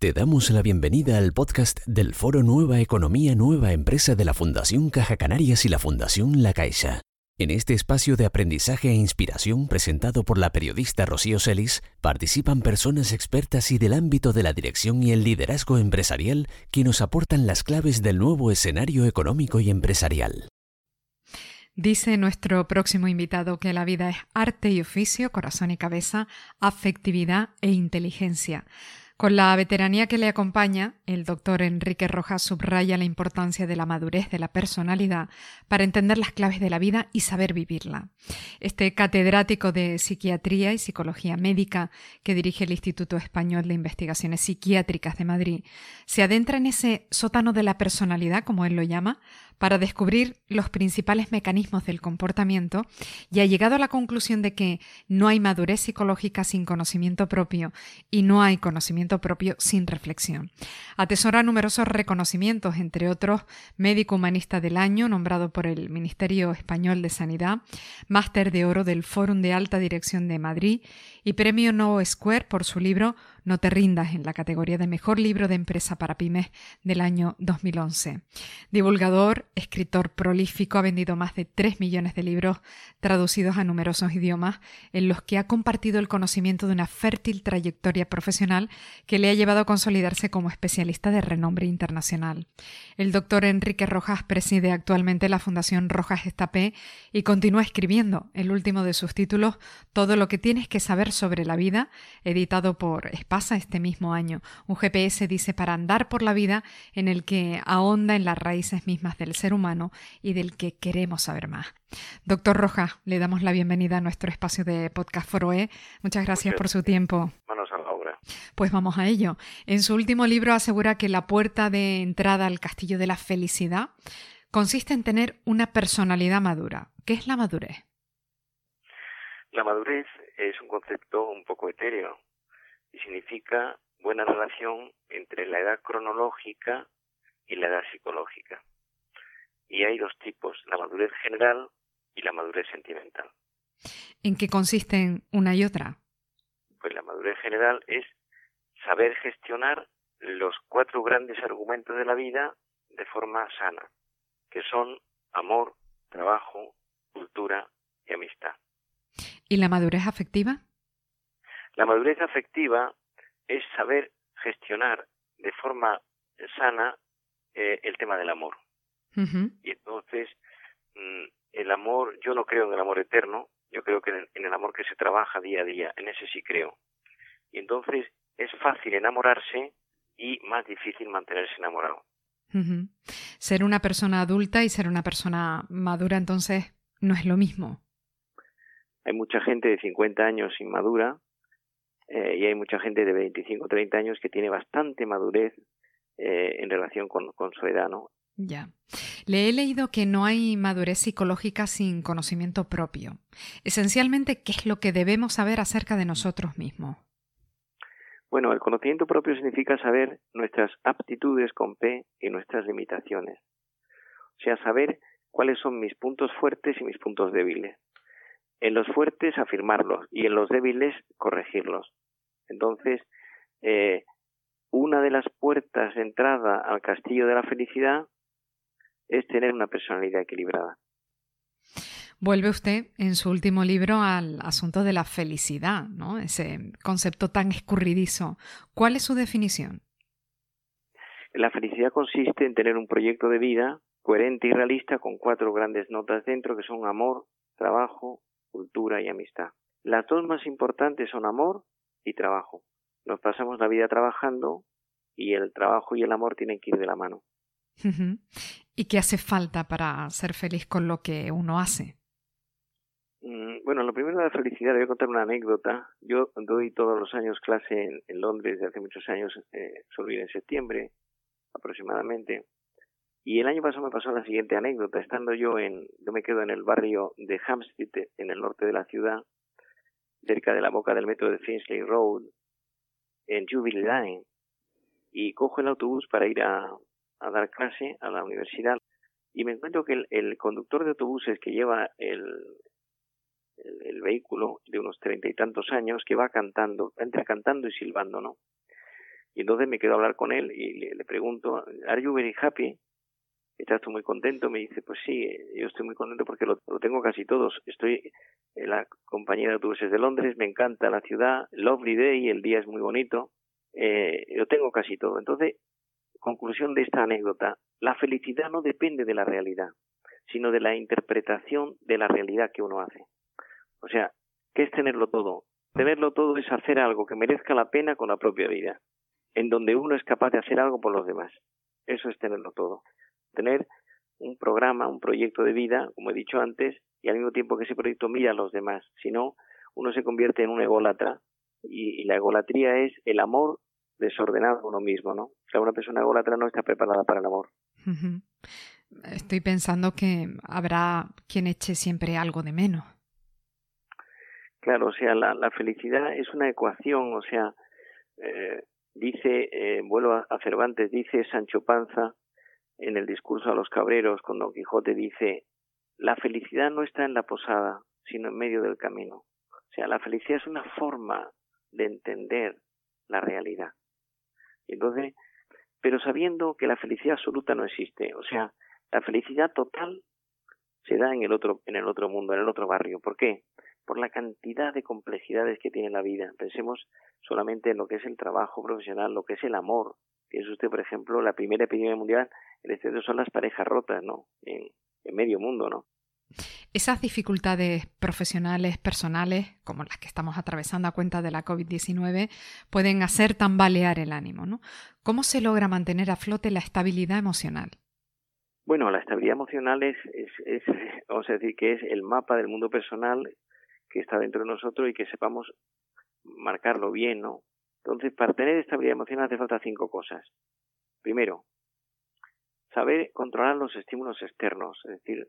Te damos la bienvenida al podcast del Foro Nueva Economía Nueva Empresa de la Fundación Caja Canarias y la Fundación La Caixa. En este espacio de aprendizaje e inspiración presentado por la periodista Rocío Celis, participan personas expertas y del ámbito de la dirección y el liderazgo empresarial que nos aportan las claves del nuevo escenario económico y empresarial. Dice nuestro próximo invitado que la vida es arte y oficio, corazón y cabeza, afectividad e inteligencia. Con la veteranía que le acompaña, el doctor Enrique Rojas subraya la importancia de la madurez de la personalidad para entender las claves de la vida y saber vivirla. Este catedrático de Psiquiatría y Psicología Médica que dirige el Instituto Español de Investigaciones Psiquiátricas de Madrid se adentra en ese sótano de la personalidad, como él lo llama, para descubrir los principales mecanismos del comportamiento y ha llegado a la conclusión de que no hay madurez psicológica sin conocimiento propio y no hay conocimiento propio sin reflexión. Atesora numerosos reconocimientos, entre otros médico humanista del año nombrado por el Ministerio Español de Sanidad, máster de oro del Fórum de Alta Dirección de Madrid y premio No Square por su libro No te rindas en la categoría de mejor libro de empresa para pymes del año 2011. Divulgador, escritor prolífico, ha vendido más de 3 millones de libros traducidos a numerosos idiomas en los que ha compartido el conocimiento de una fértil trayectoria profesional que le ha llevado a consolidarse como especialista de renombre internacional. El doctor Enrique Rojas preside actualmente la Fundación Rojas Estapé y continúa escribiendo el último de sus títulos, Todo lo que tienes que saber sobre la vida, editado por Espasa este mismo año. Un GPS dice para andar por la vida en el que ahonda en las raíces mismas del ser humano y del que queremos saber más. Doctor Rojas, le damos la bienvenida a nuestro espacio de Podcast Foroe. Muchas gracias por su tiempo. Manos a la obra. Pues vamos a ello. En su último libro asegura que la puerta de entrada al castillo de la felicidad consiste en tener una personalidad madura. ¿Qué es la madurez? La madurez es un concepto un poco etéreo y significa buena relación entre la edad cronológica y la edad psicológica. Y hay dos tipos, la madurez general y la madurez sentimental. ¿En qué consisten una y otra? Pues la madurez general es saber gestionar los cuatro grandes argumentos de la vida de forma sana, que son amor, trabajo, cultura y amistad. ¿Y la madurez afectiva? La madurez afectiva es saber gestionar de forma sana eh, el tema del amor. Y entonces, mm, el amor, yo no creo en el amor eterno, yo creo que en el amor que se trabaja día a día, en ese sí creo. Y entonces es fácil enamorarse y más difícil mantenerse enamorado. Ser una persona adulta y ser una persona madura entonces no es lo mismo. Hay mucha gente de 50 años inmadura eh, y hay mucha gente de 25 o 30 años que tiene bastante madurez eh, en relación con, con su edad, ¿no? Ya. Le he leído que no hay madurez psicológica sin conocimiento propio. Esencialmente, ¿qué es lo que debemos saber acerca de nosotros mismos? Bueno, el conocimiento propio significa saber nuestras aptitudes con P y nuestras limitaciones. O sea, saber cuáles son mis puntos fuertes y mis puntos débiles. En los fuertes afirmarlos y en los débiles corregirlos. Entonces, eh, una de las puertas de entrada al castillo de la felicidad es tener una personalidad equilibrada. Vuelve usted en su último libro al asunto de la felicidad, ¿no? Ese concepto tan escurridizo. ¿Cuál es su definición? La felicidad consiste en tener un proyecto de vida coherente y realista con cuatro grandes notas dentro que son amor, trabajo, cultura y amistad. Las dos más importantes son amor y trabajo. Nos pasamos la vida trabajando y el trabajo y el amor tienen que ir de la mano. ¿Y qué hace falta para ser feliz con lo que uno hace? Mm, bueno, lo primero de la felicidad, voy a contar una anécdota. Yo doy todos los años clase en, Londres desde hace muchos años, eh, suelo ir en septiembre aproximadamente. Y el año pasado me pasó la siguiente anécdota. Estando yo en, yo me quedo en el barrio de Hampstead, en el norte de la ciudad, cerca de la boca del metro de Finchley Road, en Jubilee Line. Y cojo el autobús para ir a, a dar clase a la universidad. Y me encuentro que el, conductor de autobuses que lleva el, el, vehículo de unos treinta y tantos años que va cantando, entra cantando y silbando, ¿no? Y entonces me quedo a hablar con él y le, pregunto, ¿Are you very happy? ¿Estás muy contento? Me dice, pues sí, yo estoy muy contento porque lo, tengo casi todos. Estoy en la compañía de autobuses de Londres, me encanta la ciudad, lovely day, el día es muy bonito, eh, lo tengo casi todo. Entonces, conclusión de esta anécdota, la felicidad no depende de la realidad, sino de la interpretación de la realidad que uno hace. O sea, ¿qué es tenerlo todo? Tenerlo todo es hacer algo que merezca la pena con la propia vida, en donde uno es capaz de hacer algo por los demás. Eso es tenerlo todo. Tener un programa, un proyecto de vida, como he dicho antes, y al mismo tiempo que ese proyecto mira a los demás. Si no, uno se convierte en un ególatra y, la egolatría es el amor desordenado a uno mismo, ¿no? O sea, una persona ególatra no está preparada para el amor. Estoy pensando que habrá quien eche siempre algo de menos. Claro, o sea, la, felicidad es una ecuación, o sea, eh, dice, eh, vuelvo a, Cervantes, dice Sancho Panza en el discurso a los cabreros, con Don Quijote dice, la felicidad no está en la posada, sino en medio del camino. O sea, la felicidad es una forma de entender la realidad. Entonces, pero sabiendo que la felicidad absoluta no existe, o sea, la felicidad total se da en el otro, en el otro mundo, en el otro barrio. ¿Por qué? Por la cantidad de complejidades que tiene la vida. Pensemos solamente en lo que es el trabajo profesional, lo que es el amor. Piense usted, por ejemplo, la primera epidemia mundial, el exceso son las parejas rotas, ¿no? En, en medio mundo, ¿no? Esas dificultades profesionales, personales, como las que estamos atravesando a cuenta de la COVID-19, pueden hacer tambalear el ánimo, ¿no? ¿Cómo se logra mantener a flote la estabilidad emocional? Bueno, la estabilidad emocional es, es, vamos a decir, que es el mapa del mundo personal que está dentro de nosotros y que sepamos marcarlo bien, ¿no? Entonces, para tener estabilidad emocional hace falta cinco cosas. Primero, saber controlar los estímulos externos, es decir,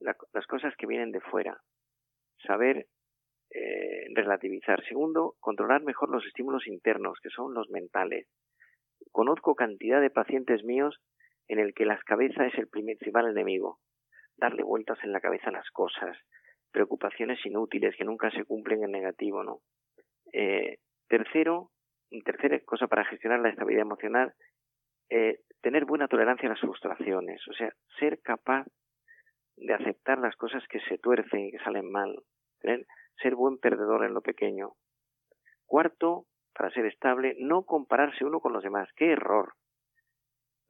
las cosas que vienen de fuera. Saber eh, relativizar. Segundo, controlar mejor los estímulos internos, que son los mentales. Conozco cantidad de pacientes míos en el que las cabezas es el principal enemigo. Darle vueltas en la cabeza a las cosas, preocupaciones inútiles que nunca se cumplen en negativo, ¿no? Eh, tercero, tercera cosa para gestionar la estabilidad emocional, eh, tener buena tolerancia a las frustraciones, o sea, ser capaz de aceptar las cosas que se tuercen y que salen mal, ser buen perdedor en lo pequeño. Cuarto, para ser estable, no compararse uno con los demás. ¡Qué error!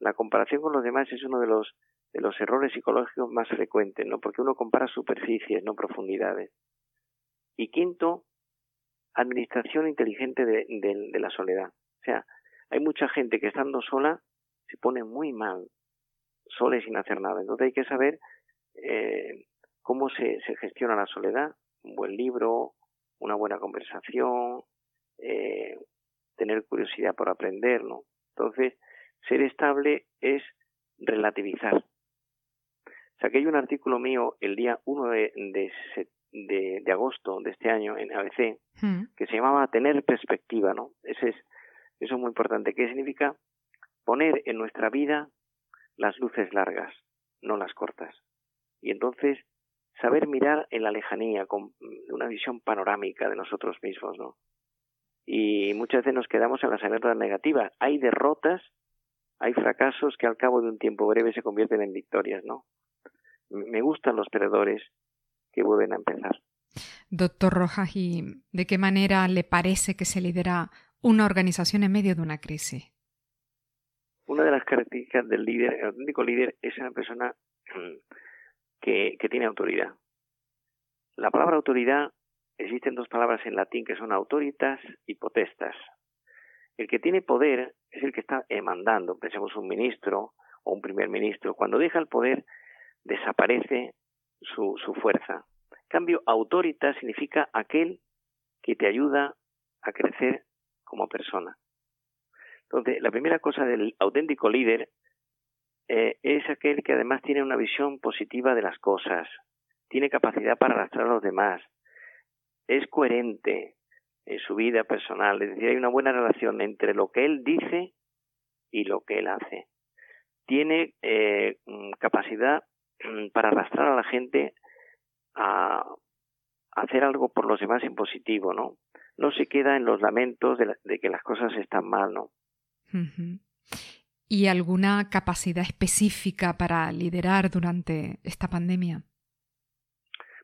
la comparación con los demás es uno de los de los errores psicológicos más frecuentes, ¿no? Porque uno compara superficies, no profundidades. Y quinto, administración inteligente de, de, la soledad. O sea, hay mucha gente que estando sola se pone muy mal, sola y sin hacer nada. Entonces hay que saber eh, cómo se, se gestiona la soledad. Un buen libro, una buena conversación, eh, tener curiosidad por aprender, ¿no? Entonces, ser estable es relativizar. Hay un artículo mío el día 1 de, de, agosto de este año en ABC hmm. que se llamaba Tener perspectiva, ¿no? Ese es, eso es muy importante. ¿Qué significa? Poner en nuestra vida las luces largas, no las cortas. Y entonces saber mirar en la lejanía con una visión panorámica de nosotros mismos, ¿no? Y muchas veces nos quedamos en las alertas negativas. Hay derrotas hay fracasos que al cabo de un tiempo breve se convierten en victorias, ¿no? Me gustan los perdedores que vuelven a empezar. Doctor Rojas, ¿y de qué manera le parece que se lidera una organización en medio de una crisis? Una de las características del líder, el auténtico líder, es una persona que, que tiene autoridad. La palabra autoridad, existen dos palabras en latín que son autoritas y potestas. El que tiene poder es el que está mandando. Pensemos un ministro o un primer ministro. Cuando deja el poder, desaparece su, su fuerza. En cambio, autorita significa aquel que te ayuda a crecer como persona. Entonces, la primera cosa del auténtico líder eh, es aquel que además tiene una visión positiva de las cosas, tiene capacidad para arrastrar a los demás, es coherente, en su vida personal. Es decir, hay una buena relación entre lo que él dice y lo que él hace. Tiene eh, mm, capacidad mm, para arrastrar a la gente a hacer algo por los demás en positivo, ¿no? No se queda en los lamentos de, que las cosas están mal, ¿no? ¿Y alguna capacidad específica para liderar durante esta pandemia?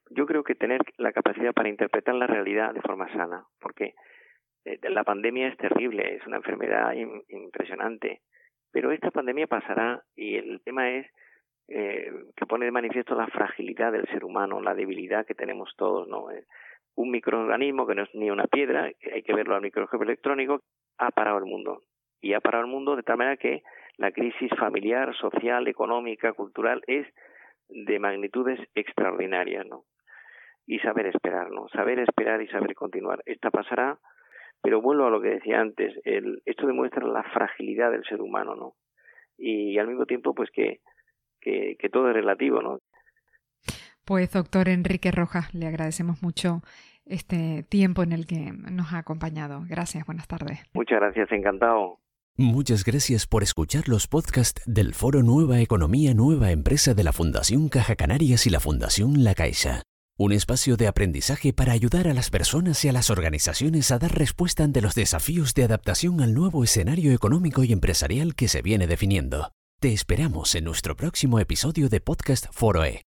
Yo creo que tener la capacidad para interpretar la realidad de forma sana, porque eh, la pandemia es terrible, es una enfermedad impresionante, pero esta pandemia pasará y el tema es eh, que pone de manifiesto la fragilidad del ser humano, la debilidad que tenemos todos, ¿no? Eh, un microorganismo que no es ni una piedra, hay que verlo al microscopio electrónico, ha parado el mundo. Y ha parado el mundo de tal manera que la crisis familiar, social, económica, cultural es de magnitudes extraordinarias, ¿no? Y saber esperar, ¿no? Saber esperar y saber continuar. Esta pasará, pero vuelvo a lo que decía antes, el, esto demuestra la fragilidad del ser humano, ¿no? Y al mismo tiempo, pues que, que, que todo es relativo, ¿no? Pues doctor Enrique Rojas, le agradecemos mucho este tiempo en el que nos ha acompañado. Gracias, buenas tardes. Muchas gracias, encantado. Muchas gracias por escuchar los podcasts del Foro Nueva Economía Nueva Empresa de la Fundación Caja Canarias y la Fundación La Caixa. Un espacio de aprendizaje para ayudar a las personas y a las organizaciones a dar respuesta ante los desafíos de adaptación al nuevo escenario económico y empresarial que se viene definiendo. Te esperamos en nuestro próximo episodio de Podcast Foro E.